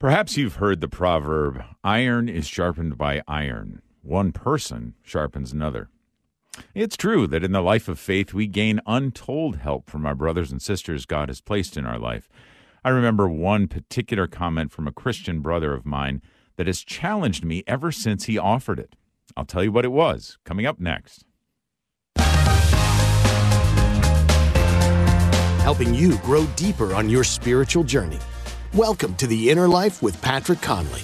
Perhaps you've heard the proverb iron is sharpened by iron, one person sharpens another. It's true that in the life of faith we gain untold help from our brothers and sisters God has placed in our life. I remember one particular comment from a Christian brother of mine that has challenged me ever since he offered it. I'll tell you what it was coming up next. Helping you grow deeper on your spiritual journey. Welcome to the Inner Life with Patrick Conley.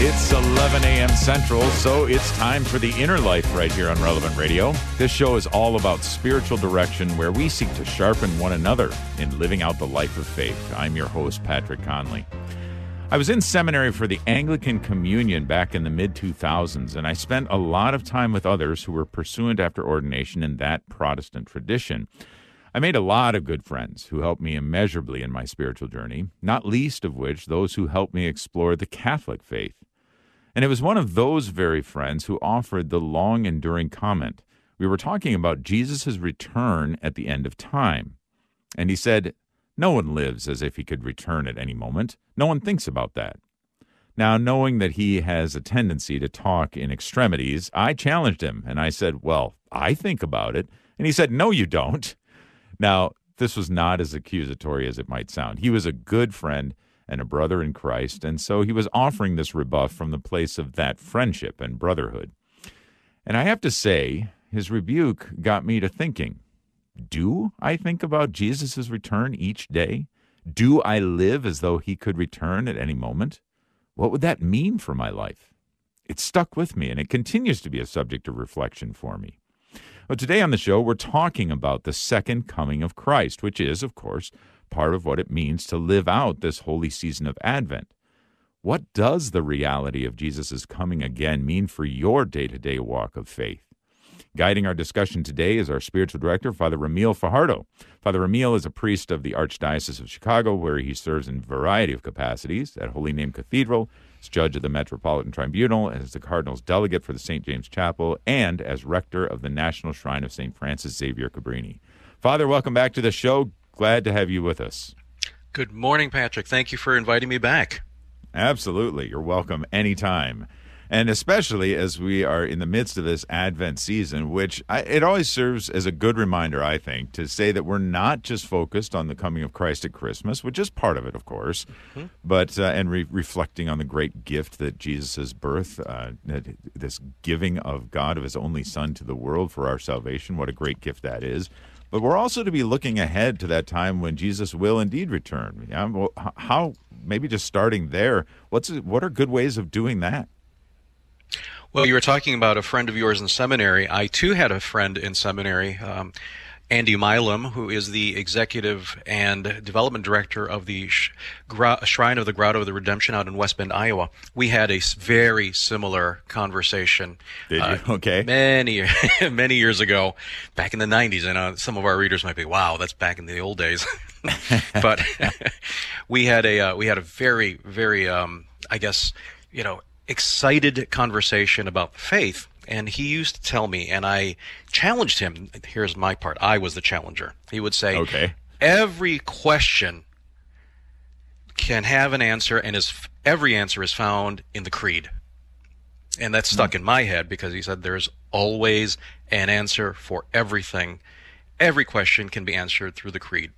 It's 11 a.m. Central, so it's time for the inner life right here on Relevant Radio. This show is all about spiritual direction where we seek to sharpen one another in living out the life of faith. I'm your host, Patrick Conley. I was in seminary for the Anglican Communion back in the mid 2000s, and I spent a lot of time with others who were pursuant after ordination in that Protestant tradition. I made a lot of good friends who helped me immeasurably in my spiritual journey, not least of which those who helped me explore the Catholic faith. And it was one of those very friends who offered the long enduring comment. We were talking about Jesus' return at the end of time. And he said, no one lives as if he could return at any moment. No one thinks about that. Now, knowing that he has a tendency to talk in extremities, I challenged him and I said, Well, I think about it. And he said, No, you don't. Now, this was not as accusatory as it might sound. He was a good friend and a brother in Christ, and so he was offering this rebuff from the place of that friendship and brotherhood. And I have to say, his rebuke got me to thinking do I think about Jesus' return each day? Do I live as though he could return at any moment? What would that mean for my life? It stuck with me, and it continues to be a subject of reflection for me. Today on the show, we're talking about the second coming of Christ, which is, of course, part of what it means to live out this holy season of Advent. What does the reality of Jesus' coming again mean for your day to day walk of faith? Guiding our discussion today is our spiritual director, Father Ramil Fajardo. Father Ramil is a priest of the Archdiocese of Chicago, where he serves in a variety of capacities at Holy Name Cathedral, as judge of the Metropolitan Tribunal, as the Cardinal's delegate for the St. James Chapel, and as rector of the National Shrine of St. Frances Xavier Cabrini. Father, welcome back to the show. Glad to have you with us. Good morning, Patrick. Thank you for inviting me back. Absolutely. You're welcome anytime and especially as we are in the midst of this Advent season, which I, it always serves as a good reminder, I think, to say that we're not just focused on the coming of Christ at Christmas, which is part of it, of course, mm-hmm. but uh, and re- reflecting on the great gift that Jesus' birth, uh, this giving of God of His only Son to the world for our salvation, what a great gift that is. But we're also to be looking ahead to that time when Jesus will indeed return. Yeah, well, how maybe just starting there. What's what are good ways of doing that? Well, you were talking about a friend of yours in seminary. I too had a friend in seminary, um, Andy Milam, who is the executive and development director of the Sh- Gra- Shrine of the Grotto of the Redemption out in West Bend, Iowa. We had a very similar conversation. Did you? Uh, okay. Many, many years ago, back in the 90s. And uh, some of our readers might be, wow, that's back in the old days. but we had a uh, we had a very, very, um, I guess, you know, excited conversation about faith. And he used to tell me, and I challenged him. Here's my part I was the challenger. He would say, okay. Every question can have an answer, and is every answer is found in the creed. And that stuck mm. in my head because he said there's always an answer for everything. Every question can be answered through the creed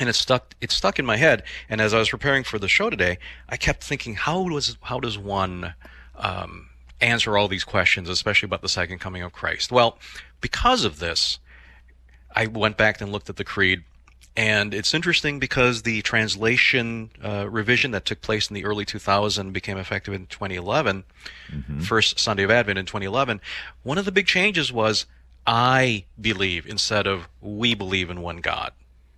and it stuck it stuck in my head. And as i was preparing for the show today i kept thinking how does how does one um, answer all these questions especially about the second coming of christ? Well because of this i went back and looked at the creed. And it's interesting because the translation uh, revision that took place in the early 2000 became effective in 2011 mm-hmm. first sunday of advent in 2011 one of the big changes was i believe instead of we believe in one god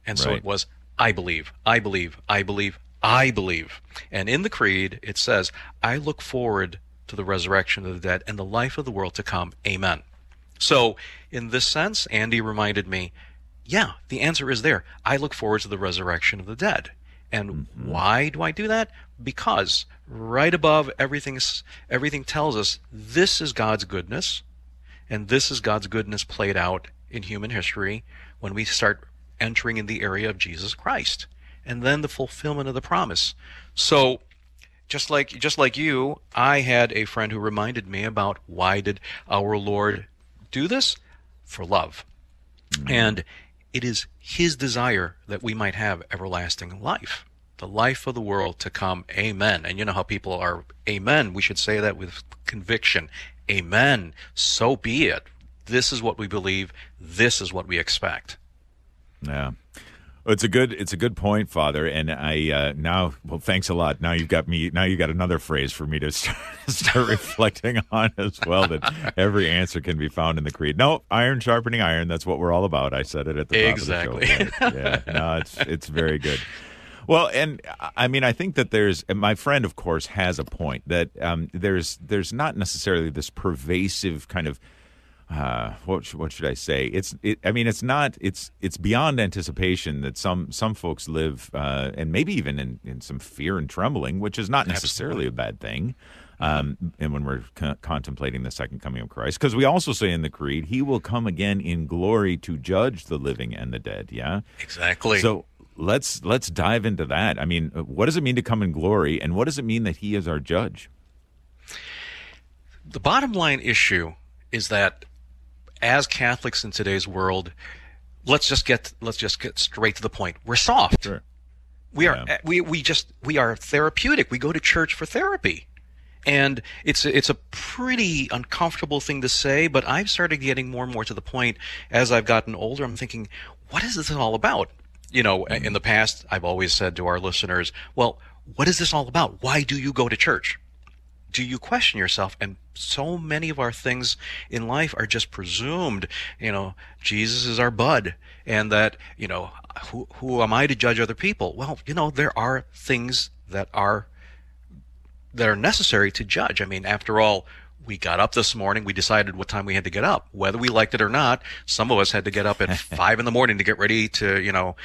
and so right. it was, I believe, I believe, I believe, I believe. And in the creed, it says, I look forward to the resurrection of the dead and the life of the world to come. Amen. So, in this sense, Andy reminded me, yeah, the answer is there. I look forward to the resurrection of the dead. And mm-hmm. why do I do that? Because right above everything, everything tells us this is God's goodness, and this is God's goodness played out in human history when we start entering in the area of Jesus Christ and then the fulfillment of the promise. So just like just like you, I had a friend who reminded me about why did our Lord do this? For love. Mm-hmm. And it is his desire that we might have everlasting life the life of the world to come. Amen. And you know how people are, Amen. We should say that with conviction. Amen. So be it. This is what we believe. This is what we expect. Yeah. Well, it's a good it's a good point, Father. And I uh, now well, thanks a lot. Now you've got me. Now you got another phrase for me to start, start reflecting on as well. That every answer can be found in the creed. No, iron sharpening iron. That's what we're all about. I said it at the top exactly. of the show. Yeah, no, it's it's very good. Well, and I mean, I think that there's my friend, of course, has a point that um, there's there's not necessarily this pervasive kind of uh, what what should I say? It's it, I mean, it's not it's it's beyond anticipation that some some folks live uh, and maybe even in, in some fear and trembling, which is not necessarily Absolutely. a bad thing. Um, and when we're co- contemplating the second coming of Christ, because we also say in the Creed, He will come again in glory to judge the living and the dead. Yeah, exactly. So let's let's dive into that. I mean, what does it mean to come in glory, and what does it mean that He is our judge? The bottom line issue is that as Catholics in today's world, let's just get let's just get straight to the point. We're soft. Sure. We are yeah. we we just we are therapeutic. We go to church for therapy. And it's it's a pretty uncomfortable thing to say, but I've started getting more and more to the point as I've gotten older. I'm thinking, what is this all about? You know, mm-hmm. in the past, I've always said to our listeners, well, what is this all about? Why do you go to church? Do you question yourself? And so many of our things in life are just presumed. You know, Jesus is our bud, and that you know, who who am I to judge other people? Well, you know, there are things that are that are necessary to judge. I mean, after all, we got up this morning. We decided what time we had to get up, whether we liked it or not. Some of us had to get up at five in the morning to get ready to, you know,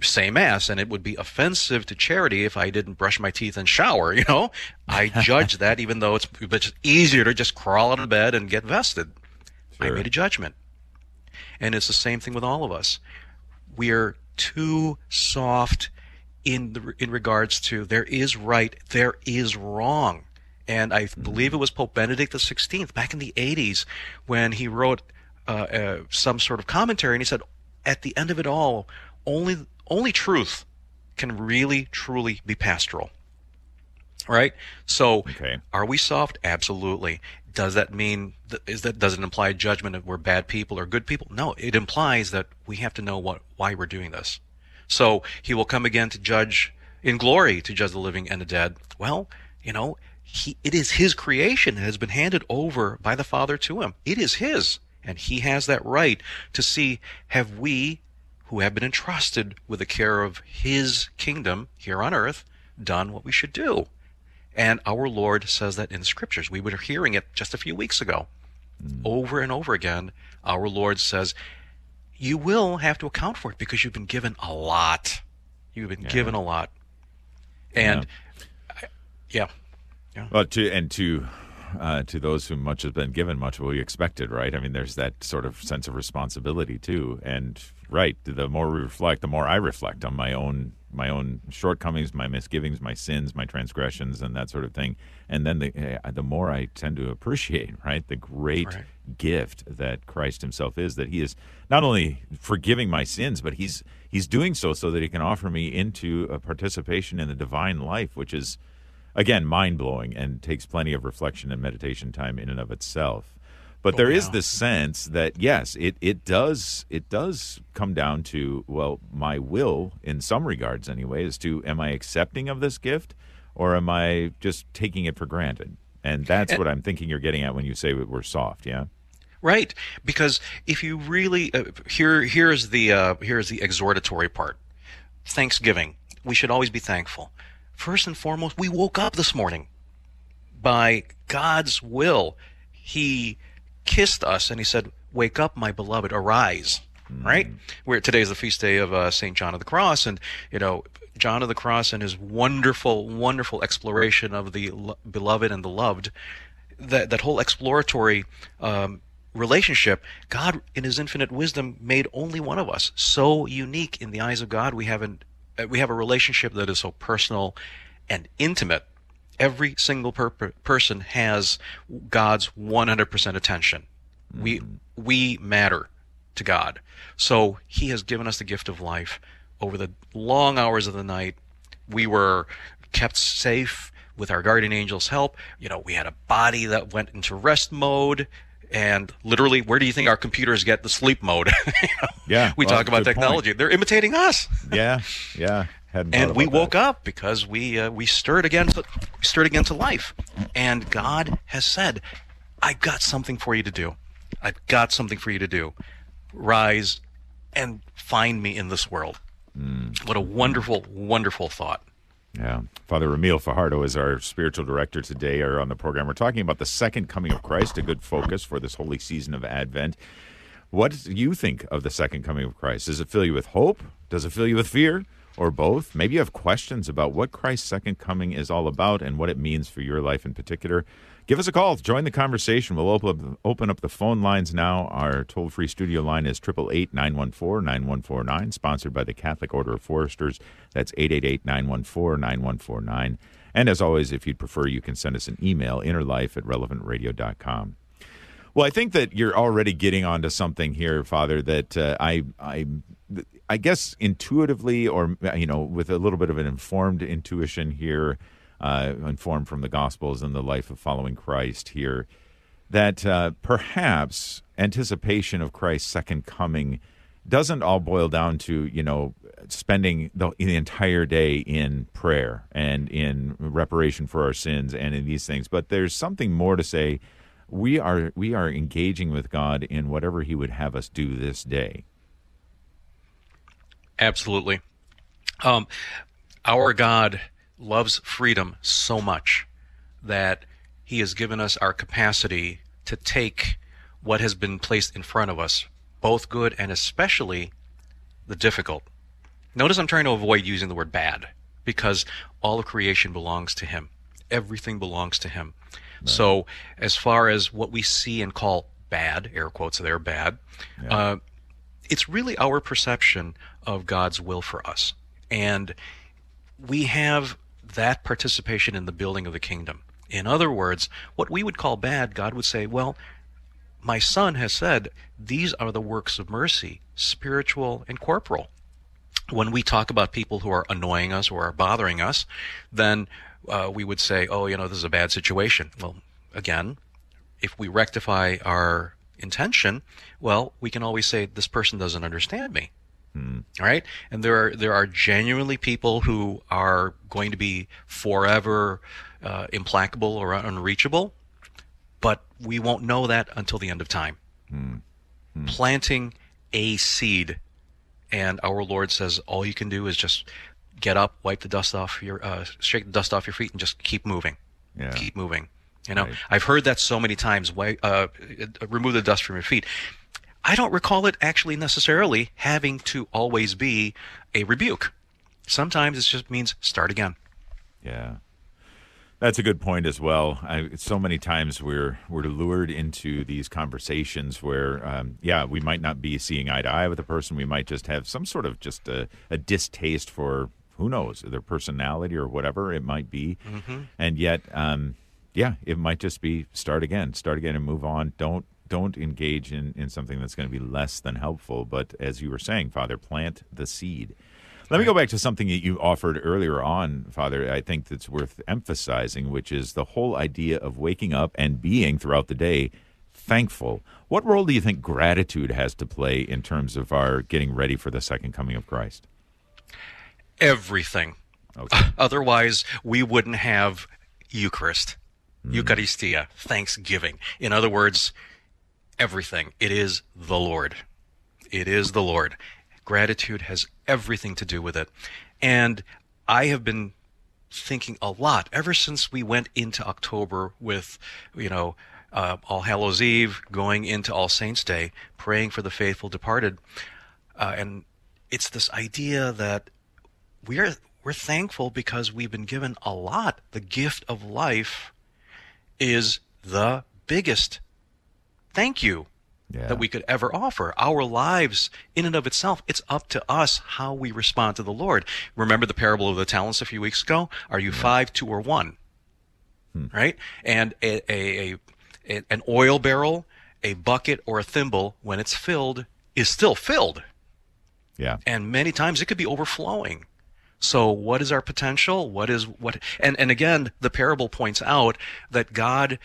say mass. And it would be offensive to charity if I didn't brush my teeth and shower. You know, I judge that, even though it's, it's easier to just crawl out of bed and get vested. Sure. I made a judgment. And it's the same thing with all of us. We're too soft in the, in regards to there is right, there is wrong and I mm-hmm. believe it was Pope Benedict XVI back in the 80s when he wrote uh, uh, some sort of commentary, and he said, at the end of it all, only only truth can really truly be pastoral. Right? So, okay. are we soft? Absolutely. Does that mean is that does it imply judgment of we're bad people or good people? No, it implies that we have to know what why we're doing this. So he will come again to judge in glory to judge the living and the dead. Well, you know, he, it is his creation. It has been handed over by the Father to him. It is his. And he has that right to see have we, who have been entrusted with the care of his kingdom here on earth, done what we should do. And our Lord says that in the scriptures. We were hearing it just a few weeks ago. Mm. Over and over again, our Lord says, You will have to account for it because you've been given a lot. You've been yeah. given a lot. And yeah. yeah. Yeah. Well, to and to uh, to those whom much has been given, much will be expected, right? I mean, there's that sort of sense of responsibility too. And right, the more we reflect, the more I reflect on my own my own shortcomings, my misgivings, my sins, my transgressions, and that sort of thing. And then the uh, the more I tend to appreciate, right, the great right. gift that Christ Himself is. That He is not only forgiving my sins, but He's He's doing so so that He can offer me into a participation in the divine life, which is again mind blowing and takes plenty of reflection and meditation time in and of itself. But oh, there is this sense that yes, it, it does it does come down to well, my will in some regards anyway is to am I accepting of this gift or am I just taking it for granted? And that's and, what I'm thinking you're getting at when you say we're soft, yeah. Right, because if you really uh, here here's the uh, here's the exhortatory part. Thanksgiving. We should always be thankful. First and foremost, we woke up this morning by God's will. He kissed us and he said, Wake up, my beloved, arise. Mm. Right? Where today is the feast day of uh, St. John of the Cross. And, you know, John of the Cross and his wonderful, wonderful exploration of the lo- beloved and the loved, that, that whole exploratory um, relationship, God, in His infinite wisdom, made only one of us so unique in the eyes of God. We have an we have a relationship that is so personal and intimate. Every single per- person has God's 100% attention. Mm-hmm. We we matter to God. So He has given us the gift of life over the long hours of the night. We were kept safe with our guardian angel's help. You know, we had a body that went into rest mode and literally, where do you think our computers get the sleep mode? yeah, we well, talk about technology; point. they're imitating us. yeah, yeah. and we woke that. up because we uh, we stirred again to, stirred again to life, and God has said, "I've got something for you to do. I've got something for you to do. Rise and find me in this world." Mm. What a wonderful, wonderful thought. Yeah. Father Ramil Fajardo is our spiritual director today or on the program. We're talking about the second coming of Christ, a good focus for this holy season of Advent. What do you think of the second coming of Christ? Does it fill you with hope? Does it fill you with fear? Or both? Maybe you have questions about what Christ's second coming is all about and what it means for your life in particular. Give us a call. Join the conversation. We'll open, open up the phone lines now. Our toll free studio line is 888 914 9149, sponsored by the Catholic Order of Foresters. That's 888 914 9149. And as always, if you'd prefer, you can send us an email, innerlife at relevantradio.com. Well, I think that you're already getting onto something here, Father, that uh, I, I, I guess intuitively, or, you know, with a little bit of an informed intuition here, uh, informed from the Gospels and the life of following Christ here, that uh, perhaps anticipation of Christ's second coming doesn't all boil down to you know spending the, the entire day in prayer and in reparation for our sins and in these things, but there's something more to say. We are we are engaging with God in whatever He would have us do this day. Absolutely, um, our God loves freedom so much that he has given us our capacity to take what has been placed in front of us, both good and especially the difficult. Notice I'm trying to avoid using the word bad because all of creation belongs to him. Everything belongs to him. Right. So, as far as what we see and call bad, air quotes there, bad, yeah. uh, it's really our perception of God's will for us. And we have that participation in the building of the kingdom. In other words, what we would call bad, God would say, well, my son has said these are the works of mercy, spiritual and corporal. When we talk about people who are annoying us or are bothering us, then uh, we would say, oh, you know, this is a bad situation. Well, again, if we rectify our intention, well, we can always say, this person doesn't understand me. Mm. Right? And there are there are genuinely people who are going to be forever uh, implacable or unreachable, but we won't know that until the end of time. Mm. Mm. Planting a seed, and our Lord says all you can do is just get up, wipe the dust off your, uh, shake the dust off your feet, and just keep moving. Yeah. Keep moving. You know, right. I've heard that so many times. Uh, remove the dust from your feet. I don't recall it actually necessarily having to always be a rebuke. Sometimes it just means start again. Yeah. That's a good point as well. I, so many times we're we're lured into these conversations where, um, yeah, we might not be seeing eye to eye with a person. We might just have some sort of just a, a distaste for who knows their personality or whatever it might be, mm-hmm. and yet, um, yeah, it might just be start again, start again, and move on. Don't don't engage in, in something that's going to be less than helpful. But as you were saying, Father, plant the seed. Let me go back to something that you offered earlier on, Father. I think that's worth emphasizing, which is the whole idea of waking up and being throughout the day thankful. What role do you think gratitude has to play in terms of our getting ready for the second coming of Christ? Everything. Okay. Otherwise, we wouldn't have Eucharist, mm. Eucharistia, Thanksgiving. In other words, everything. It is the Lord. It is the Lord. Gratitude has everything to do with it. And I have been thinking a lot ever since we went into October with, you know, uh, All Hallows Eve, going into All Saints Day, praying for the faithful departed. Uh, and it's this idea that we are we're thankful because we've been given a lot. The gift of life is the biggest thank you Yeah. that we could ever offer. Our lives, in and of itself, it's up to us how we respond to the Lord. Remember the parable of the talents a few weeks ago? Are you five, two, or one? Hmm. Right? And a, a, a, an oil barrel, a bucket, or a thimble, when it's filled, is still filled. Yeah. And many times it could be overflowing. So what is our potential? What is what and, and again the parable points out that God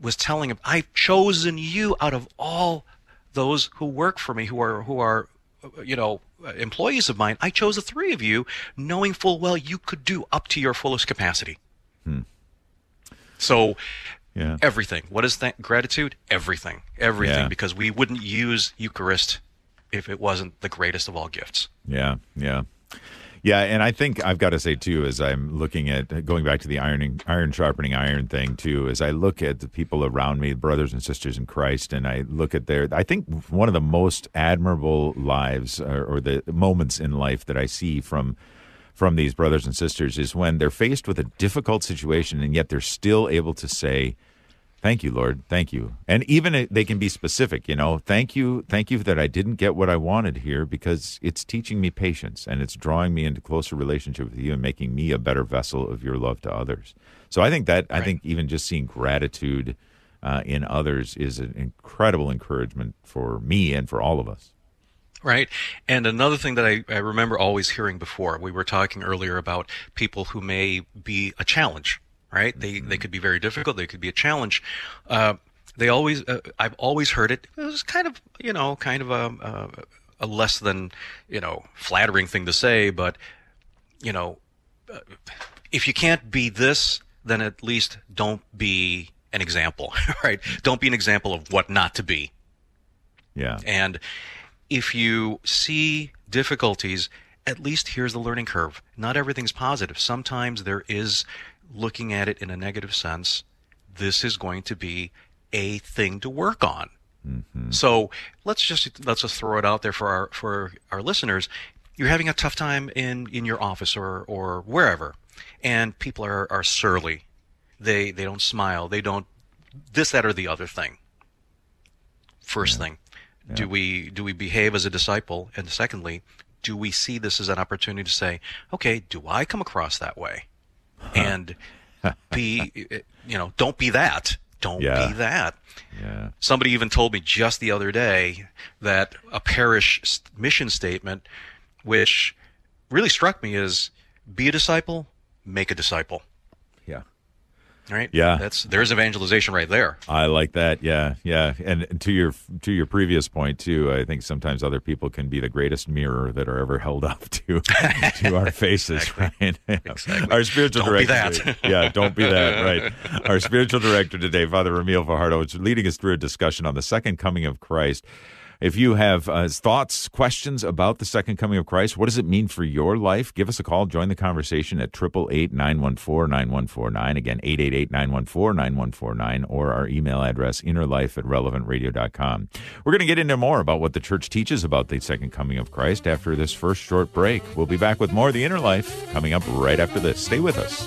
was telling him, I've chosen you out of all those who work for me, who are who are you know employees of mine. I chose the three of you, knowing full well you could do up to your fullest capacity. Hmm. So Yeah. everything. What is that gratitude? Everything. Everything. Yeah. Because we wouldn't use Eucharist if it wasn't the greatest of all gifts. Yeah, yeah, yeah. And I think I've got to say too, as I'm looking at going back to the ironing, iron sharpening iron thing too, as I look at the people around me, brothers and sisters in Christ, and I look at their, I think one of the most admirable lives or, or the moments in life that I see from from these brothers and sisters is when they're faced with a difficult situation and yet they're still able to say Thank you, Lord. Thank you. And even they can be specific, you know, thank you, thank you that I didn't get what I wanted here because it's teaching me patience and it's drawing me into closer relationship with you and making me a better vessel of your love to others. So I think that I think even just seeing gratitude uh, in others is an incredible encouragement for me and for all of us. Right. And another thing that I, I remember always hearing before, we were talking earlier about people who may be a challenge, right? They, they could be very difficult. They could be a challenge. Uh, they always, uh, I've always heard it. It was kind of, you know, kind of a, a, a less than, you know, flattering thing to say, but, you know, uh, if you can't be this, then at least don't be an example, right? Don't be an example of what not to be. Yeah. And if you see difficulties, at least here's the learning curve. Not everything's positive. Sometimes there is looking at it in a negative sense. This is going to be a thing to work on. Mm-hmm. So let's just let's just throw it out there for our for our listeners. You're having a tough time in in your office or or wherever, and people are are surly. They they don't smile. They don't this that or the other thing. First thing, do we do we behave as a disciple? And secondly, do we see this as an opportunity to say, okay, do I come across that way? And be you know, don't be that. Don't Yeah. be that. Yeah. Somebody even told me just the other day that a parish mission statement, which really struck me, is be a disciple, make a disciple. Right? Yeah. That's there's evangelization right there. I like that. Yeah, yeah. And to your to your previous point too, I think sometimes other people can be the greatest mirror that are ever held up to to our faces. Right. Exactly. Our spiritual Don't be director. that. yeah, don't be that. Right. Our spiritual director today, Father Ramil Fajardo, is leading us through a discussion on the second coming of Christ. If you have uh, thoughts, questions about the second coming of Christ, what does it mean for your life? Give us a call. Join the conversation at 888-914-9149. Again, 888-914-9149 or our email address, innerlife at relevantradio.com. We're going to get into more about what the church teaches about the second coming of Christ after this first short break. We'll be back with more of the inner life coming up right after this. Stay with us.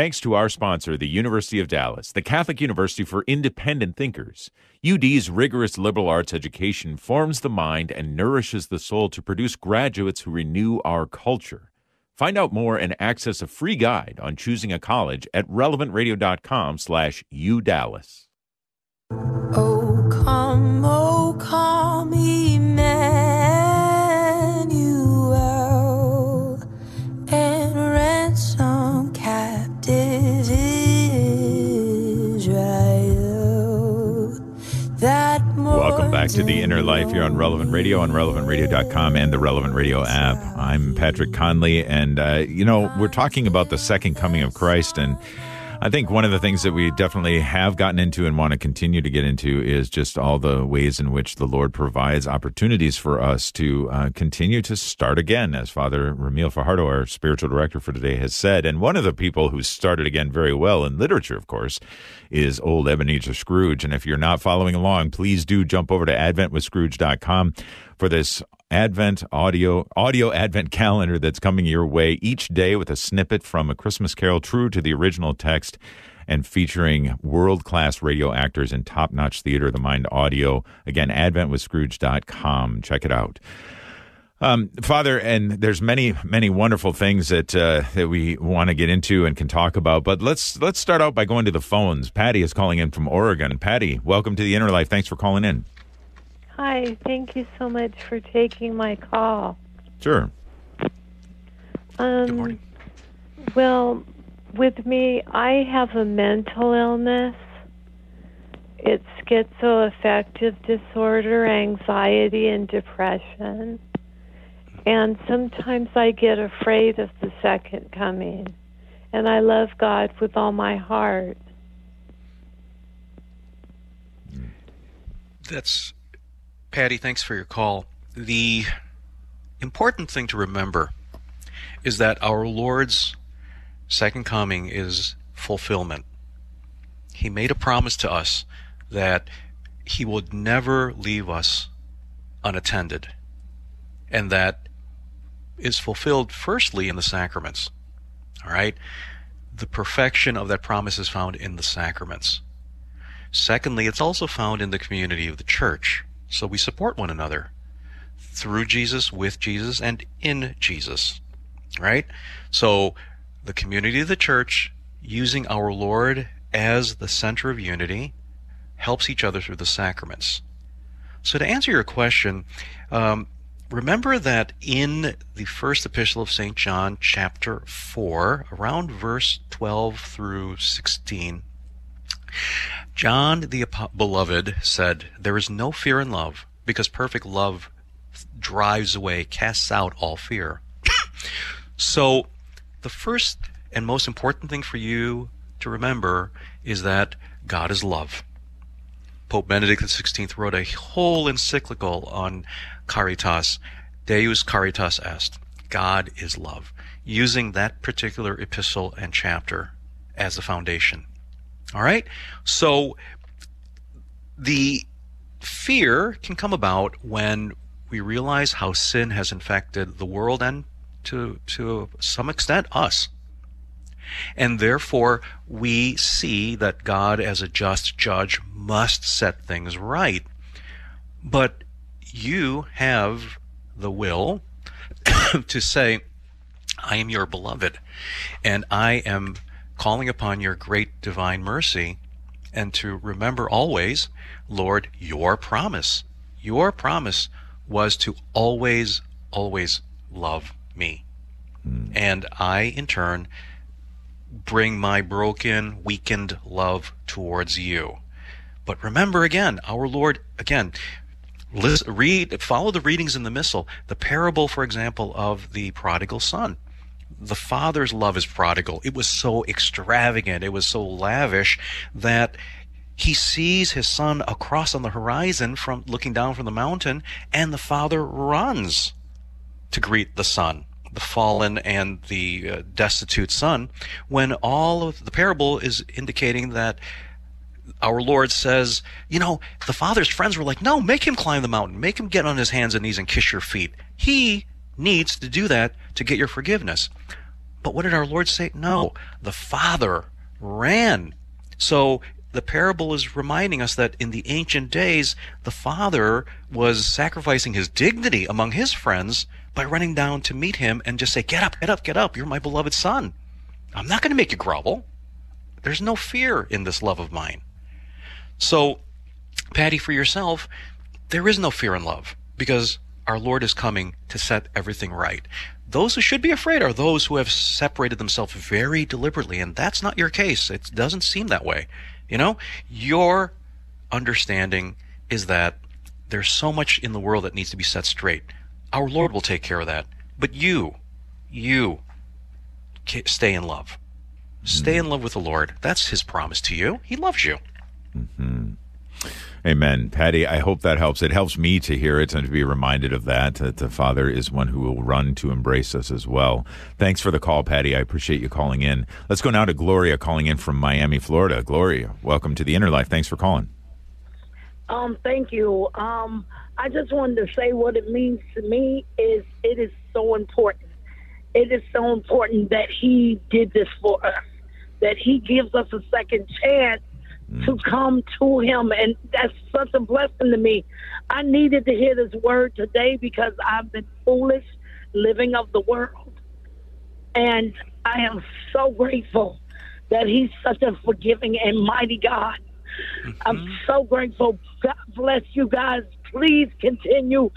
Thanks to our sponsor, the University of Dallas, the Catholic University for Independent Thinkers. UD's rigorous liberal arts education forms the mind and nourishes the soul to produce graduates who renew our culture. Find out more and access a free guide on choosing a college at relevantradio.com slash udallas. Oh, come, oh, back to the Inner Life here on Relevant Radio on relevantradio.com and the Relevant Radio app. I'm Patrick Conley, and uh, you know we're talking about the second coming of Christ, and I think one of the things that we definitely have gotten into and want to continue to get into is just all the ways in which the Lord provides opportunities for us to uh, continue to start again, as Father Ramil Fajardo, our spiritual director for today, has said. And one of the people who started again very well in literature, of course, is old Ebenezer Scrooge. And if you're not following along, please do jump over to adventwithscrooge.com for this Advent audio audio Advent calendar that's coming your way each day with a snippet from a Christmas Carol, true to the original text, and featuring world class radio actors and top notch theater of the mind audio. Again, AdventWithScrooge.com. Check it out. Um, Father, and there's many, many wonderful things that uh, that we want to get into and can talk about. But let's let's start out by going to the phones. Patty is calling in from Oregon. Patty, welcome to the Inner Life. Thanks for calling in. Hi, thank you so much for taking my call. Sure. Um, Good morning. Well, with me, I have a mental illness. It's schizoaffective disorder, anxiety, and depression. And sometimes I get afraid of the second coming. And I love God with all my heart. That's Patty. Thanks for your call. The important thing to remember is that our Lord's second coming is fulfillment. He made a promise to us that He would never leave us unattended, and that is fulfilled firstly in the sacraments. All right? The perfection of that promise is found in the sacraments. Secondly, it's also found in the community of the church. So we support one another through Jesus, with Jesus, and in Jesus. Right? So the community of the church, using our Lord as the center of unity, helps each other through the sacraments. So to answer your question, um, remember that in the first epistle of St. John, chapter 4, around verse 12 through 16, John the beloved said, There is no fear in love, because perfect love drives away, casts out all fear. so, the first and most important thing for you to remember is that God is love. Pope Benedict XVI wrote a whole encyclical on Caritas, Deus Caritas Est. God is love, using that particular epistle and chapter as a foundation. All right? So the fear can come about when we realize how sin has infected the world and to to some extent us. And therefore we see that God as a just judge must set things right. But you have the will to say, I am your beloved, and I am calling upon your great divine mercy, and to remember always, Lord, your promise. Your promise was to always, always love me. Hmm. And I, in turn, bring my broken, weakened love towards you. But remember again, our Lord, again, listen, read, follow the readings in the Missal. The parable, for example, of the prodigal son. The father's love is prodigal. It was so extravagant, it was so lavish that he sees his son across on the horizon from looking down from the mountain, and the father runs to greet the son, the fallen and the uh, destitute son, when all of the parable is indicating that our Lord says, you know, the father's friends were like, no, make him climb the mountain, make him get on his hands and knees and kiss your feet. He needs to do that to get your forgiveness. But what did our Lord say? No, oh. the father ran. So the parable is reminding us that in the ancient days, the father was sacrificing his dignity among his friends by running down to meet him and just say, Get up, get up, get up. You're my beloved son. I'm not going to make you grovel. There's no fear in this love of mine. So, Patty, for yourself, there is no fear in love because our Lord is coming to set everything right. Those who should be afraid are those who have separated themselves very deliberately, and that's not your case. It doesn't seem that way. You know, your understanding is that there's so much in the world that needs to be set straight. Our Lord will take care of that. But you, you, stay in love. Stay hmm. in love with the Lord. That's His promise to you. He loves you. Mm-hmm. Amen. Patty, I hope that helps. It helps me to hear it and to be reminded of that, that the Father is one who will run to embrace us as well. Thanks for the call, Patty. I appreciate you calling in. Let's go now to Gloria calling in from Miami, Florida. Gloria, welcome to the Inner Life. Thanks for calling. Um, thank you. Um, I just wanted to say what it means to me is it is so important. It is so important that he did this for us, that he gives us a second chance to come to him. And that's such a blessing to me. I needed to hear this word today because I've been foolish living of the world. And I am so grateful that he's such a forgiving and mighty God. I'm mm-hmm. so grateful. God bless you guys. Please continue.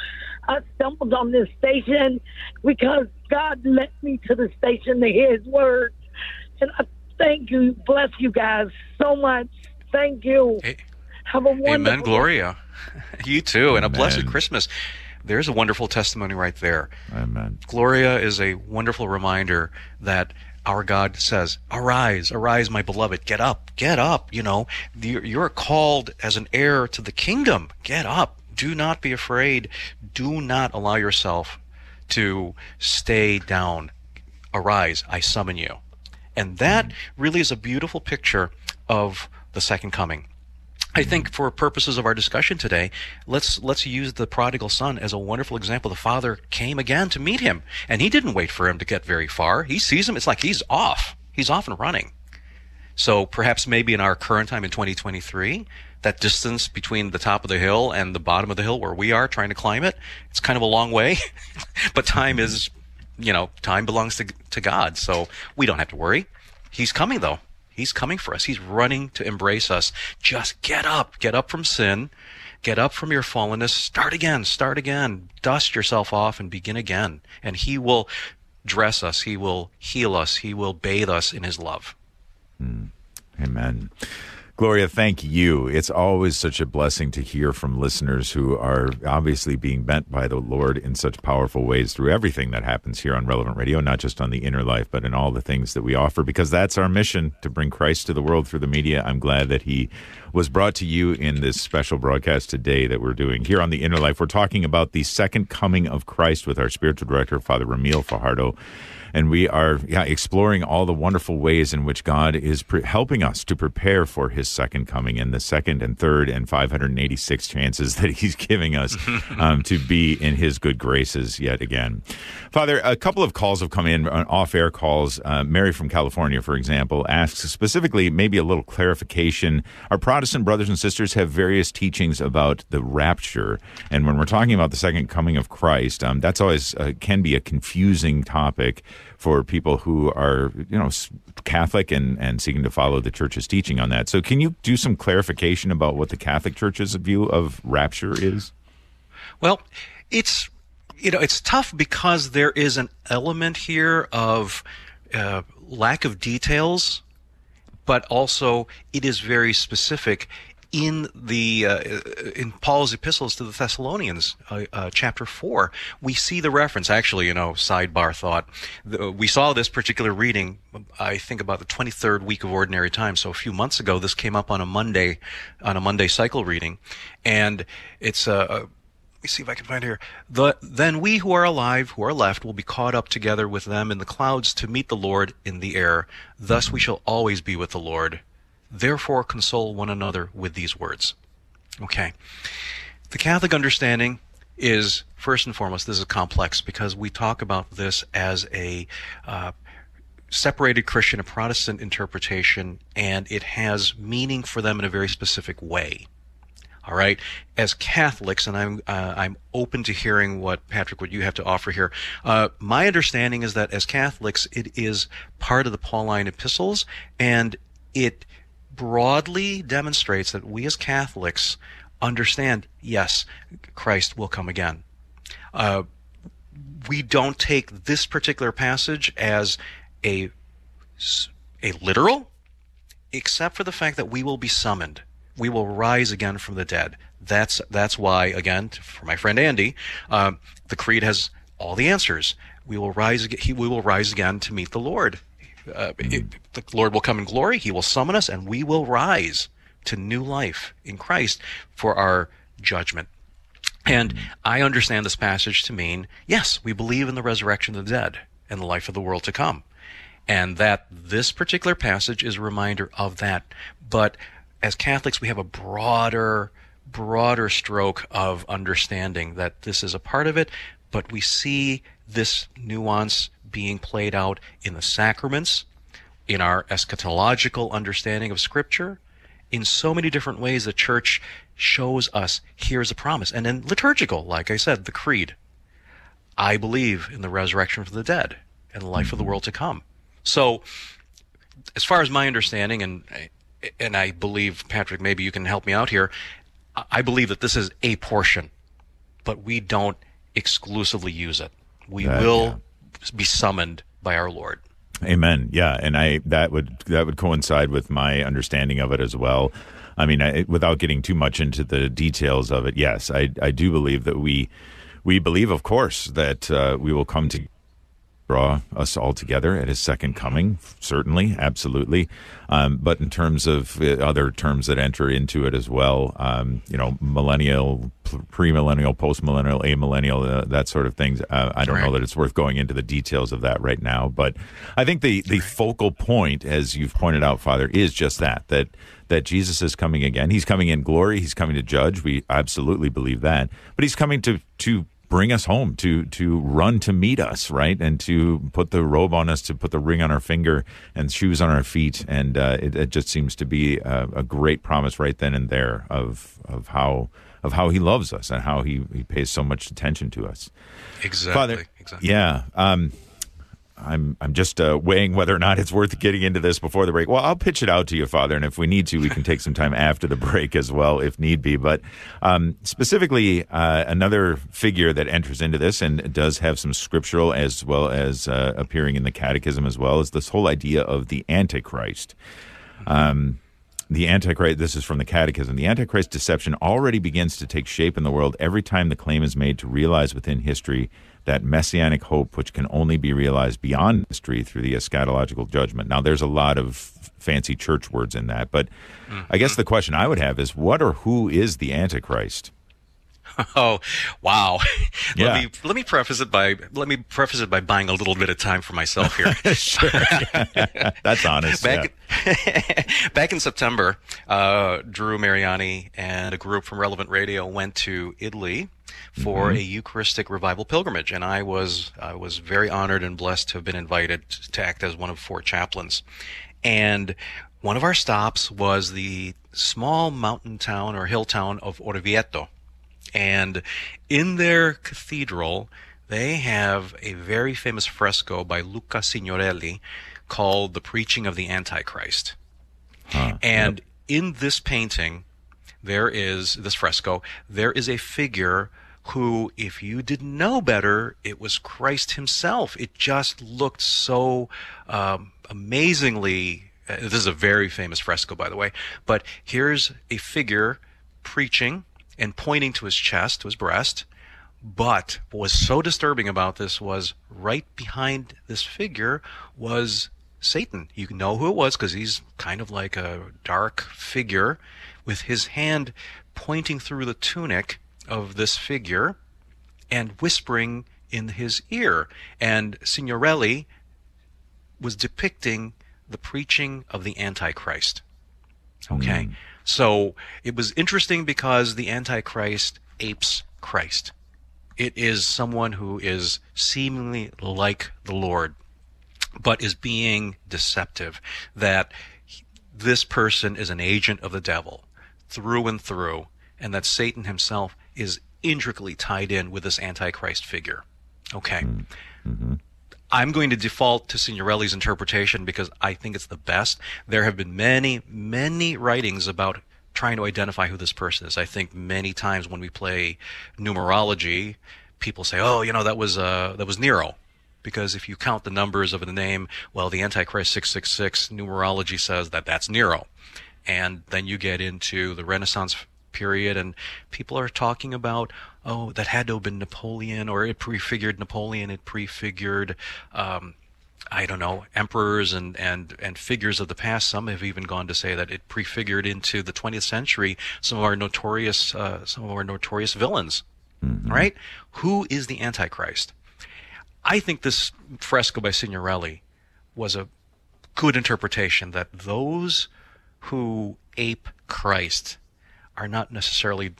I stumbled on this station because God led me to the station to hear his word. And I thank you. Bless you guys so much. Thank you. Hey, Have a wonderful Amen, Gloria. You too, and a blessed Christmas. There's a wonderful testimony right there. Amen. Gloria is a wonderful reminder that our God says, Arise, arise, my beloved, get up, get up. You know, you're you're called as an heir to the kingdom. Get up. Do not be afraid. Do not allow yourself to stay down. Arise, I summon you. And that mm. really is a beautiful picture of the second coming. I think for purposes of our discussion today, let's let's use the prodigal son as a wonderful example. The father came again to meet him, and he didn't wait for him to get very far. He sees him; it's like he's off. He's off and running. So perhaps maybe in our current time in 2023, that distance between the top of the hill and the bottom of the hill where we are trying to climb it, it's kind of a long way. but time is, you know, time belongs to to God, so we don't have to worry. He's coming though. He's coming for us. He's running to embrace us. Just get up. Get up from sin. Get up from your fallenness. Start again. Start again. Dust yourself off and begin again. And He will dress us. He will heal us. He will bathe us in His love. Hmm. Amen. Gloria, thank you. It's always such a blessing to hear from listeners who are obviously being bent by the Lord in such powerful ways through everything that happens here on Relevant Radio, not just on the inner life, but in all the things that we offer, because that's our mission to bring Christ to the world through the media. I'm glad that he was brought to you in this special broadcast today that we're doing here on the inner life. We're talking about the second coming of Christ with our spiritual director, Father Ramil Fajardo and we are yeah, exploring all the wonderful ways in which God is pre- helping us to prepare for His second coming and the second and third and 586 chances that He's giving us um, to be in His good graces yet again. Father, a couple of calls have come in, uh, off-air calls. Uh, Mary from California, for example, asks specifically maybe a little clarification. Our Protestant brothers and sisters have various teachings about the rapture, and when we're talking about the second coming of Christ, um, that's always uh, can be a confusing topic for people who are, you know, Catholic and, and seeking to follow the church's teaching on that. So, can you do some clarification about what the Catholic Church's view of rapture is? Well, it's you know it's tough because there is an element here of uh, lack of details, but also it is very specific in the uh, in Paul's epistles to the Thessalonians, uh, uh, chapter four. We see the reference. Actually, you know, sidebar thought. The, we saw this particular reading. I think about the 23rd week of Ordinary Time. So a few months ago, this came up on a Monday, on a Monday cycle reading, and it's a. Uh, let me see if I can find it here. The, then we who are alive, who are left, will be caught up together with them in the clouds to meet the Lord in the air. Thus we shall always be with the Lord. Therefore console one another with these words. Okay. The Catholic understanding is, first and foremost, this is complex because we talk about this as a uh, separated Christian, a Protestant interpretation, and it has meaning for them in a very specific way. All right. As Catholics, and I'm uh, I'm open to hearing what Patrick, what you have to offer here. Uh, my understanding is that as Catholics, it is part of the Pauline epistles, and it broadly demonstrates that we as Catholics understand. Yes, Christ will come again. Uh, we don't take this particular passage as a a literal, except for the fact that we will be summoned we will rise again from the dead. That's that's why again for my friend Andy, uh, the creed has all the answers. We will rise. He we will rise again to meet the Lord. Uh, it- the Lord will come in glory. He will summon us, and we will rise to new life in Christ for our judgment. And I understand this passage to mean yes, we believe in the resurrection of the dead and the life of the world to come, and that this particular passage is a reminder of that. But as Catholics, we have a broader broader stroke of understanding that this is a part of it, but we see this nuance being played out in the sacraments, in our eschatological understanding of Scripture, in so many different ways the church shows us here's a promise. And then liturgical, like I said, the creed. I believe in the resurrection from the dead and the life of the mm-hmm. world to come. So, as far as my understanding, and and I believe Patrick, maybe you can help me out here. I believe that this is a portion, but we don't exclusively use it. We will yeah. Be summoned by our Lord. Amen. Yeah, and I that would that would coincide with my understanding of it as well. I mean, I, without getting too much into the details of it, yes, I I do believe that we we believe, of course, that uh, we will come to draw us all together at his second coming. Certainly, absolutely. Um, but in terms of uh, other terms that enter into it as well, um, you know, millennial, premillennial, postmillennial, amillennial, uh, that sort of things. Uh, I don't know that it's worth going into the details of that right now. But I think the the focal point, as you've pointed out, Father, is just that that that Jesus is coming again. He's coming in glory. He's coming to judge. We absolutely believe that. But he's coming to to bring us home to to run to meet us right and to put the robe on us to put the ring on our finger and shoes on our feet and uh, it, it just seems to be a, a great promise right then and there of of how of how he loves us and how he, he pays so much attention to us Exactly. Father, exactly. yeah. Um, I'm I'm just uh, weighing whether or not it's worth getting into this before the break. Well, I'll pitch it out to you, Father, and if we need to, we can take some time after the break as well, if need be. But um, specifically, uh, another figure that enters into this and does have some scriptural as well as uh, appearing in the Catechism as well is this whole idea of the Antichrist. Um, the Antichrist, this is from the Catechism, the Antichrist deception already begins to take shape in the world every time the claim is made to realize within history that messianic hope which can only be realized beyond history through the eschatological judgment. Now, there's a lot of fancy church words in that, but I guess the question I would have is what or who is the Antichrist? Oh, wow. Yeah. Let me let me preface it by let me preface it by buying a little bit of time for myself here. That's honest. yeah. Back, back in September, uh, Drew Mariani and a group from Relevant Radio went to Italy for Mm-hmm. a Eucharistic revival pilgrimage, and I was I was very honored and blessed to have been invited to act as one of four chaplains. And one of our stops was the small mountain town or hill town of Orvieto. And in their cathedral, they have a very famous fresco by Luca Signorelli called The Preaching of the Antichrist. and in this painting, there is this fresco, there is a figure who, if you didn't know better, it was Christ himself. It just looked so um, amazingly. uh, This is a very famous fresco, by the way. But here's a figure preaching and pointing to his chest, to his breast. But what was so disturbing about this was right behind this figure was Satan. You know who it was because he's kind of like a dark figure with his hand pointing through the tunic of this figure and whispering in his ear. And Signorelli was depicting the preaching of the Antichrist. Okay. Hmm. So it was interesting because the Antichrist apes Christ. It is someone who is seemingly like the Lord, but is being deceptive. That this person is an agent of the devil through and through, and that Satan himself is intricately tied in with this Antichrist figure. Okay. I'm going to default to Signorelli's interpretation because I think it's the best. There have been many, many writings about trying to identify who this person is. I think many times when we play numerology, people say, "Oh, you know, that was uh, that was Nero," because if you count the numbers of the name, well, the Antichrist 666 numerology says that that's Nero, and then you get into the Renaissance period and people are talking about oh that had to have been napoleon or it prefigured napoleon it prefigured um, I don't know, emperors and, and, and figures of the past. Some have even gone to say that it prefigured into the 20th century some of our notorious uh, some of our notorious villains. Right? Who is the Antichrist? I think this fresco by Signorelli was a good interpretation that those who ape Christ are not necessarily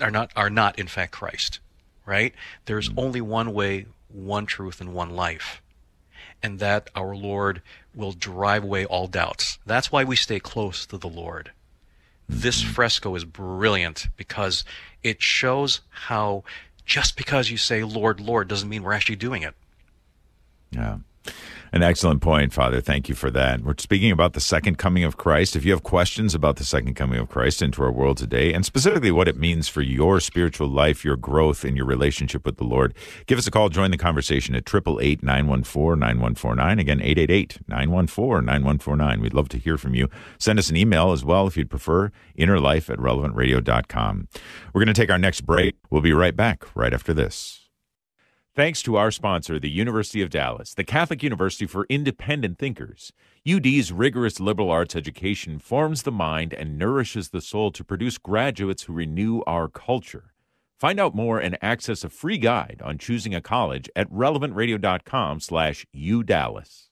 are not are not in fact Christ, right? There's Mm-hmm. only one way, one truth, and one life, and that our Lord will drive away all doubts. That's why we stay close to the Lord. This Mm-hmm. fresco is brilliant because it shows how just because you say Lord, Lord doesn't mean we're actually doing it. Yeah. An excellent point, Father. Thank you for that. We're speaking about the second coming of Christ. If you have questions about the second coming of Christ into our world today, and specifically what it means for your spiritual life, your growth, and your relationship with the Lord, give us a call. Join the conversation at 888 914 9149. Again, 888 914 9149. We'd love to hear from you. Send us an email as well if you'd prefer, innerlife at relevantradio.com. We're going to take our next break. We'll be right back right after this. Thanks to our sponsor, the University of Dallas, the Catholic University for Independent Thinkers. UD's rigorous liberal arts education forms the mind and nourishes the soul to produce graduates who renew our culture. Find out more and access a free guide on choosing a college at relevantradio.com slash udallas.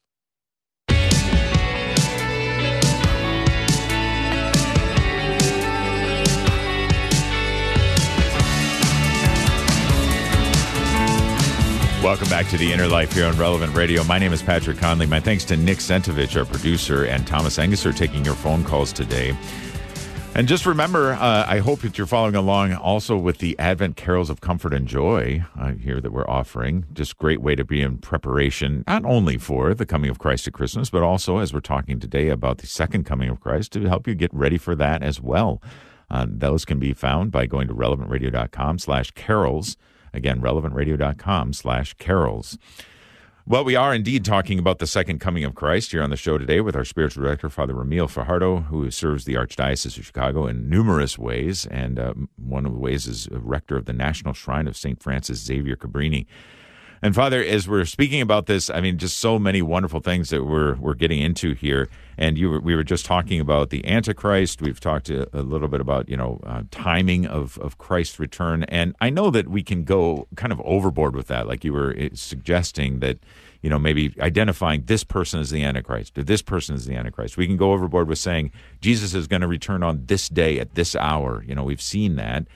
Welcome back to the Inner Life here on Relevant Radio. My name is Patrick Conley. My thanks to Nick Sentovich, our producer, and Thomas Angus for taking your phone calls today. And just remember, uh, I hope that you're following along also with the Advent Carols of Comfort and Joy uh, here that we're offering. Just great way to be in preparation, not only for the coming of Christ at Christmas, but also as we're talking today about the second coming of Christ to help you get ready for that as well. Uh, those can be found by going to relevantradio.com slash carols. Again, relevantradio.com slash carols. Well, we are indeed talking about the second coming of Christ here on the show today with our spiritual director, Father Ramil Fajardo, who serves the Archdiocese of Chicago in numerous ways. And uh, one of the ways is a rector of the National Shrine of St. Frances Xavier Cabrini. And Father, as we're speaking about this, I mean, just so many wonderful things that we're we're getting into here. And you were, we were just talking about the Antichrist. We've talked a, a little bit about you know uh, timing of of Christ's return. And I know that we can go kind of overboard with that, like you were uh, suggesting that you know maybe identifying this person as the Antichrist or this person is the Antichrist. We can go overboard with saying Jesus is going to return on this day at this hour. You know, we've seen that.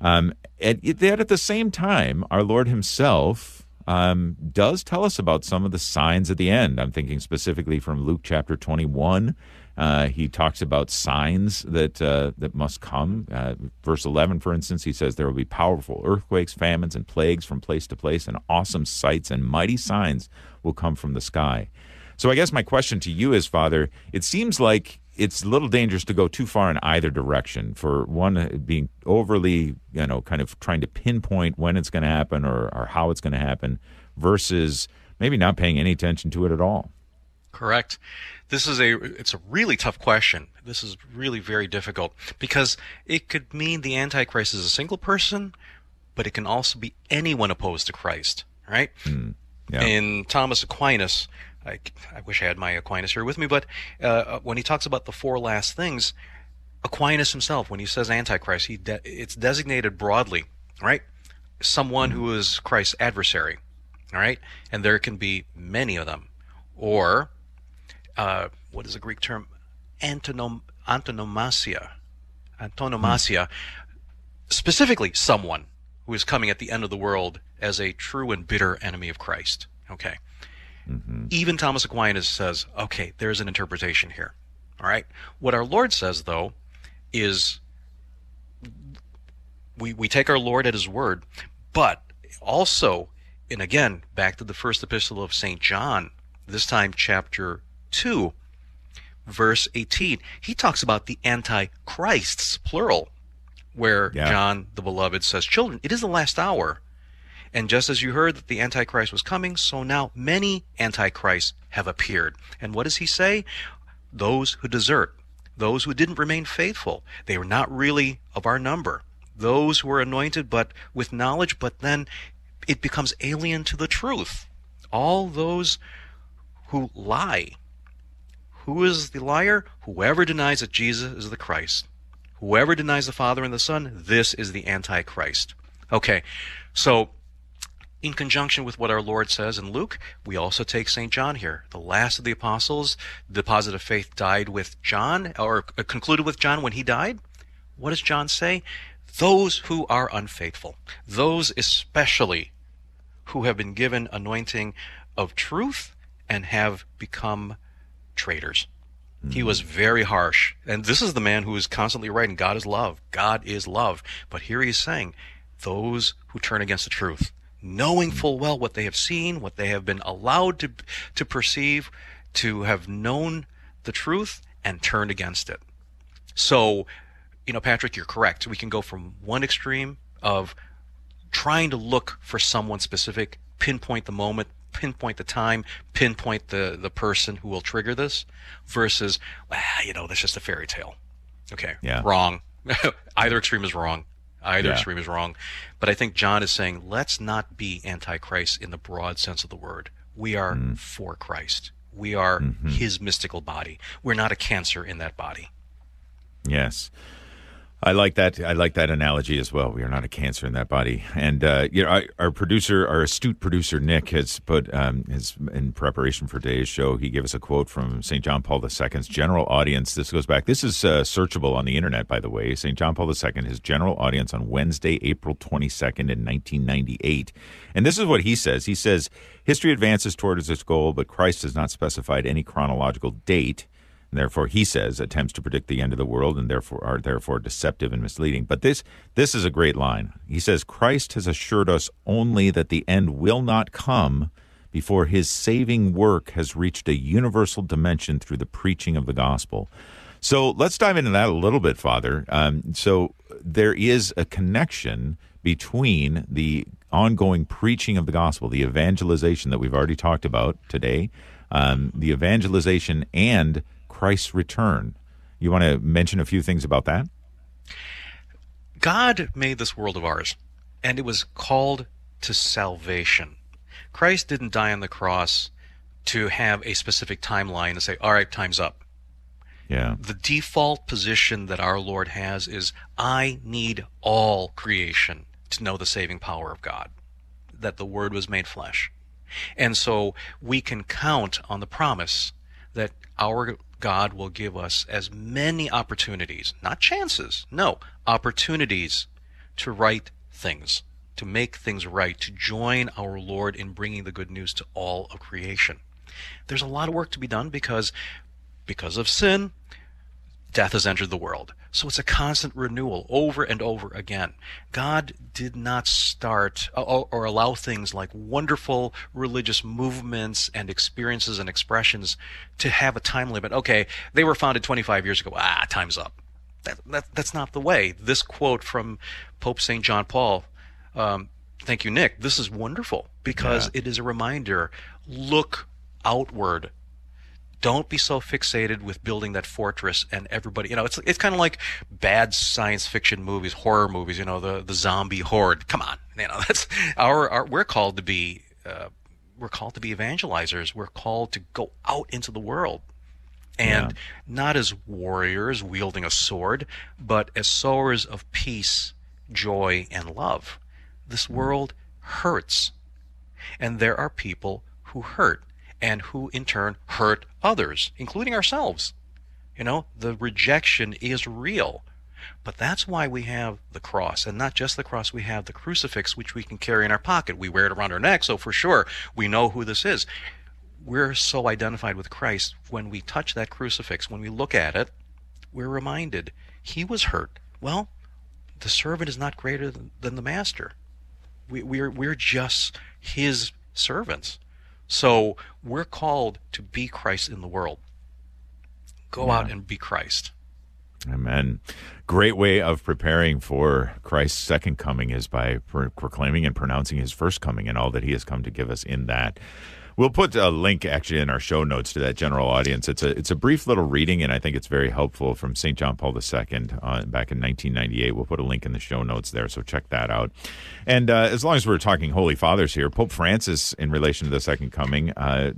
Um, and yet at the same time, our Lord Himself um, does tell us about some of the signs at the end. I'm thinking specifically from Luke chapter 21. Uh, he talks about signs that uh, that must come. Uh, verse 11, for instance, he says there will be powerful earthquakes, famines, and plagues from place to place, and awesome sights and mighty signs will come from the sky. So I guess my question to you is, Father, it seems like it's a little dangerous to go too far in either direction. For one, uh, being overly, you know, kind of trying to pinpoint when it's going to happen or, or how it's going to happen, versus maybe not paying any attention to it at all. Correct. This is a it's a really tough question. This is really very difficult because it could mean the antichrist is a single person, but it can also be anyone opposed to Christ, right? Yeah. In Thomas Aquinas, I, I wish I had my Aquinas here with me, but uh, when he talks about the four last things, Aquinas himself, when he says Antichrist, he de- it's designated broadly, right? Someone who is Christ's adversary, all right? And there can be many of them. Or, uh, what is the Greek term? Antonom- antonomasia. Antonomasia. Specifically, someone who is coming at the end of the world as a true and bitter enemy of Christ. Okay. Mm-hmm. Even Thomas Aquinas says, okay, there's an interpretation here. All right. What our Lord says, though, is we, we take our Lord at his word, but also, and again, back to the first epistle of St. John, this time chapter 2, verse 18, he talks about the antichrists, plural, where Yeah. John the beloved says, Children, it is the last hour. And just as you heard that the Antichrist was coming, so now many Antichrists have appeared. And what does he say? Those who desert, those who didn't remain faithful, they were not really of our number. Those who were anointed but with knowledge, but then it becomes alien to the truth. All those who lie. Who is the liar? Whoever denies that Jesus is the Christ. Whoever denies the Father and the Son, this is the Antichrist. Okay, so in conjunction with what our Lord says in Luke, we also take St. John here. The last of the apostles, the deposit of faith died with John, or uh, concluded with John when he died. What does John say? those who are unfaithful, those especially who have been given anointing of truth and have become traitors. He was very harsh. And this is the man who is constantly writing, God is love. God is love. But here he's saying, those who turn against the truth, knowing full well what they have seen, what they have been allowed to, to perceive, to have known the truth and turned against it. So, you know, Patrick, you're correct. We can go from one extreme of trying to look for someone specific, pinpoint the moment, pinpoint the time, pinpoint the, the person who will trigger this, versus, ah, you know, that's just a fairy tale. Okay, Yeah. wrong. Either extreme is wrong. Either Yeah. extreme is wrong. But I think John is saying, let's not be antichrist in the broad sense of the word. We are Mm-hmm. for Christ. We are his mystical body. We're not a cancer in that body. Yes. I like that. I like that analogy as well. We are not a cancer in that body, and uh, you know, our, producer, our astute producer Nick, has put um, his in preparation for today's show. He gave us a quote from St. John Paul II's general audience. This goes back. This is uh, searchable on the internet, by the way. St. John Paul II, his general audience on Wednesday, April twenty second, in nineteen ninety eight, and this is what he says. He says history advances towards its goal, but Christ has not specified any chronological date. And therefore, he says attempts to predict the end of the world and therefore are therefore deceptive and misleading. But this this is a great line. He says Christ has assured us only that the end will not come before his saving work has reached a universal dimension through the preaching of the gospel. So let's dive into that a little bit, Father. Um, so there is a connection between the ongoing preaching of the gospel, the evangelization that we've already talked about today, um, the evangelization and Christ's return. You want to mention a few things about that? God made this world of ours, and it was called to salvation. Christ didn't die on the cross to have a specific timeline and say, all right, time's up. Yeah. The default position that our Lord has is, I need all creation to know the saving power of God, that the Word was made flesh. And so we can count on the promise that our God will give us as many opportunities, not chances, no, opportunities to right things, to make things right, to join our Lord in bringing the good news to all of creation. There's a lot of work to be done because because of sin, death has entered the world. So it's a constant renewal over and over again. God did not start or, or allow things like wonderful religious movements and experiences and expressions to have a time limit. Okay, they were founded 25 years ago. Ah, time's up. That, that, that's not the way. This quote from Pope St. John Paul, um, thank you, Nick. This is wonderful because Yeah. it is a reminder look outward don't be so fixated with building that fortress and everybody you know it's it's kind of like bad science fiction movies horror movies you know the the zombie horde. Come on you know that's our, our we're called to be uh, we're called to be evangelizers. We're called to go out into the world. And Yeah. not as warriors wielding a sword but as sowers of peace joy and love. This world hurts. And there are people who hurt and who in turn hurt others, including ourselves. You know, the rejection is real. But that's why we have the cross, and not just the cross, we have the crucifix, which we can carry in our pocket. We wear it around our neck, so for sure we know who this is. We're so identified with Christ when we touch that crucifix, when we look at it, we're reminded he was hurt. Well, the servant is not greater than, than the master. We, we're we're just his servants. So we're called to be Christ in the world. Go out and be Christ. Amen. Great way of preparing for Christ's second coming is by pro- proclaiming and pronouncing his first coming and all that he has come to give us in that. We'll put a link actually in our show notes to that general audience. It's a it's a brief little reading, and I think it's very helpful from St. John Paul II uh, back in 1998. We'll put a link in the show notes there, so check that out. And uh, as long as we're talking Holy Fathers here, Pope Francis, in relation to the second coming, uh,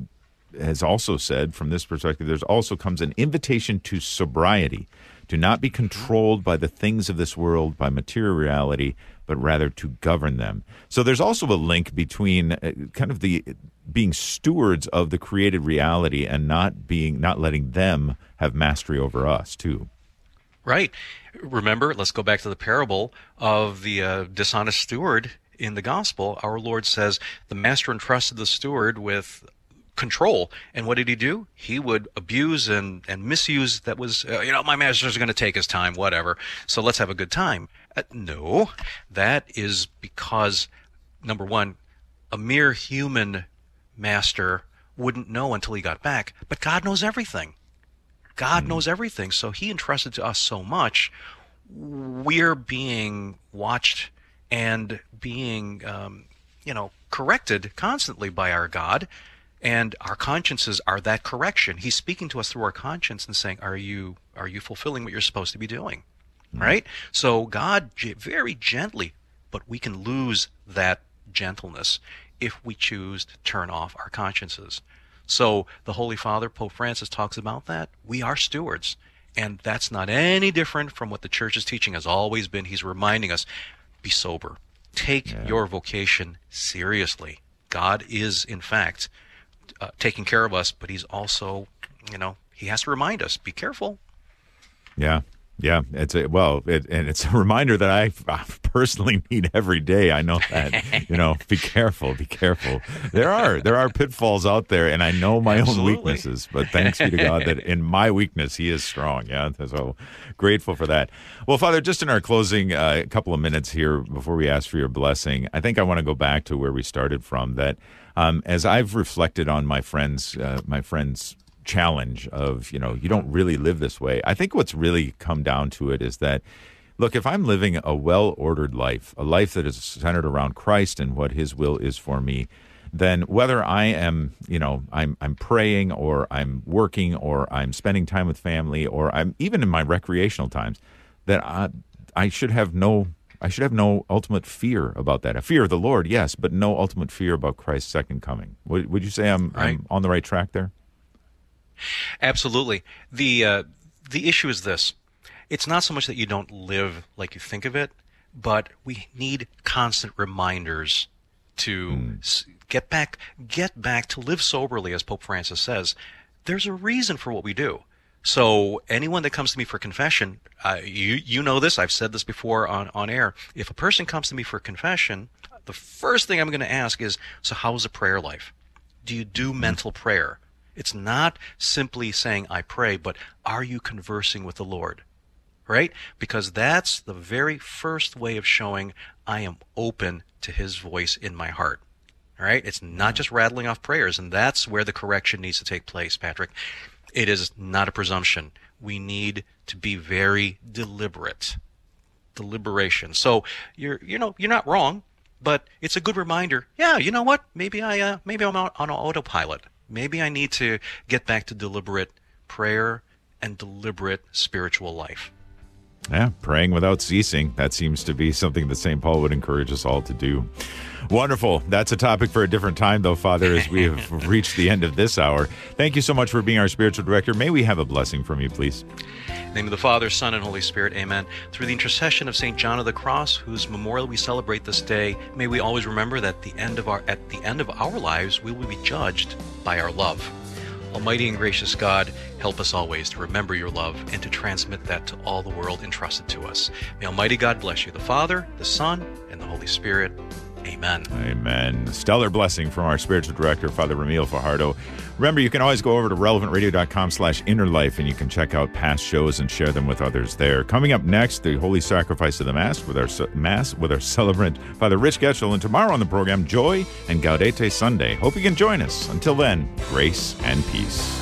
has also said from this perspective, there's also comes an invitation to sobriety, to not be controlled by the things of this world, by material reality, but rather to govern them. So there's also a link between uh, kind of the being stewards of the created reality and not being not letting them have mastery over us too. Right. Remember, let's go back to the parable of the uh, dishonest steward in the gospel. Our Lord says the master entrusted the steward with control. And what did he do? He would abuse and, and misuse that was, uh, you know, my master's going to take his time, whatever. So let's have a good time. Uh, no, that is because, number one, a mere human master wouldn't know until he got back, but God knows everything. God knows everything. So he entrusted to us so much. We're being watched and being, um, you know, corrected constantly by our God. And our consciences are that correction. He's speaking to us through our conscience and saying, "Are you are you fulfilling what you're supposed to be doing?" Right. So God very gently, but we can lose that gentleness if we choose to turn off our consciences. So the Holy Father, Pope Francis, talks about that. We are stewards. And that's not any different from what the church's teaching has always been. He's reminding us be sober, take yeah. your vocation seriously. God is, in fact, uh, taking care of us, but He's also, you know, He has to remind us be careful. Yeah. Yeah, it's a well, it, and it's a reminder that I personally need every day. I know that you know, be careful, be careful. There are there are pitfalls out there, and I know my Absolutely. own weaknesses. But thanks be to God that in my weakness, He is strong. Yeah, so grateful for that. Well, Father, just in our closing uh, couple of minutes here before we ask for your blessing, I think I want to go back to where we started from. That um, as I've reflected on my friends, uh, my friends challenge of you know you don't really live this way i think what's really come down to it is that look if i'm living a well ordered life a life that is centered around christ and what his will is for me then whether i am you know i'm i'm praying or i'm working or i'm spending time with family or i'm even in my recreational times that i i should have no I should have no ultimate fear about that. A fear of the Lord, yes, but no ultimate fear about Christ's second coming. Would, would you say I'm, right. I'm on the right track there? Absolutely. The uh, the issue is this: it's not so much that you don't live like you think of it, but we need constant reminders to mm. get back get back to live soberly, as Pope Francis says. There's a reason for what we do. So anyone that comes to me for confession, uh, you you know this. I've said this before on on air. If a person comes to me for confession, the first thing I'm going to ask is, so how's the prayer life? Do you do hmm. mental prayer? It's not simply saying, I pray, but are you conversing with the Lord? Right? Because that's the very first way of showing I am open to His voice in my heart. Right? It's not just rattling off prayers, and that's where the correction needs to take place, Patrick. It is not a presumption. We need to be very deliberate. Deliberation. So you're, you know, you're not wrong, but it's a good reminder. Yeah, you know what? Maybe I, uh, maybe I'm out on autopilot. Maybe I need to get back to deliberate prayer and deliberate spiritual life. Yeah, praying without ceasing. That seems to be something that St. Paul would encourage us all to do. Wonderful. That's a topic for a different time, though, Father, as we have reached the end of this hour. Thank you so much for being our spiritual director. May we have a blessing from you, please? name of the Father, Son, and Holy Spirit. Amen. Through the intercession of Saint John of the Cross, whose memorial we celebrate this day, may we always remember that the end of our at the end of our lives we will be judged by our love. Almighty and gracious God, help us always to remember your love and to transmit that to all the world entrusted to us. May Almighty God bless you, the Father, the Son, and the Holy Spirit. Amen. Amen. Stellar blessing from our spiritual director, Father Ramil Fajardo. Remember, you can always go over to relevantradio.com slash inner life and you can check out past shows and share them with others there. Coming up next, the Holy Sacrifice of the Mass with our Mass with our celebrant, Father Rich Getchell. And tomorrow on the program, Joy and Gaudete Sunday. Hope you can join us. Until then, grace and peace.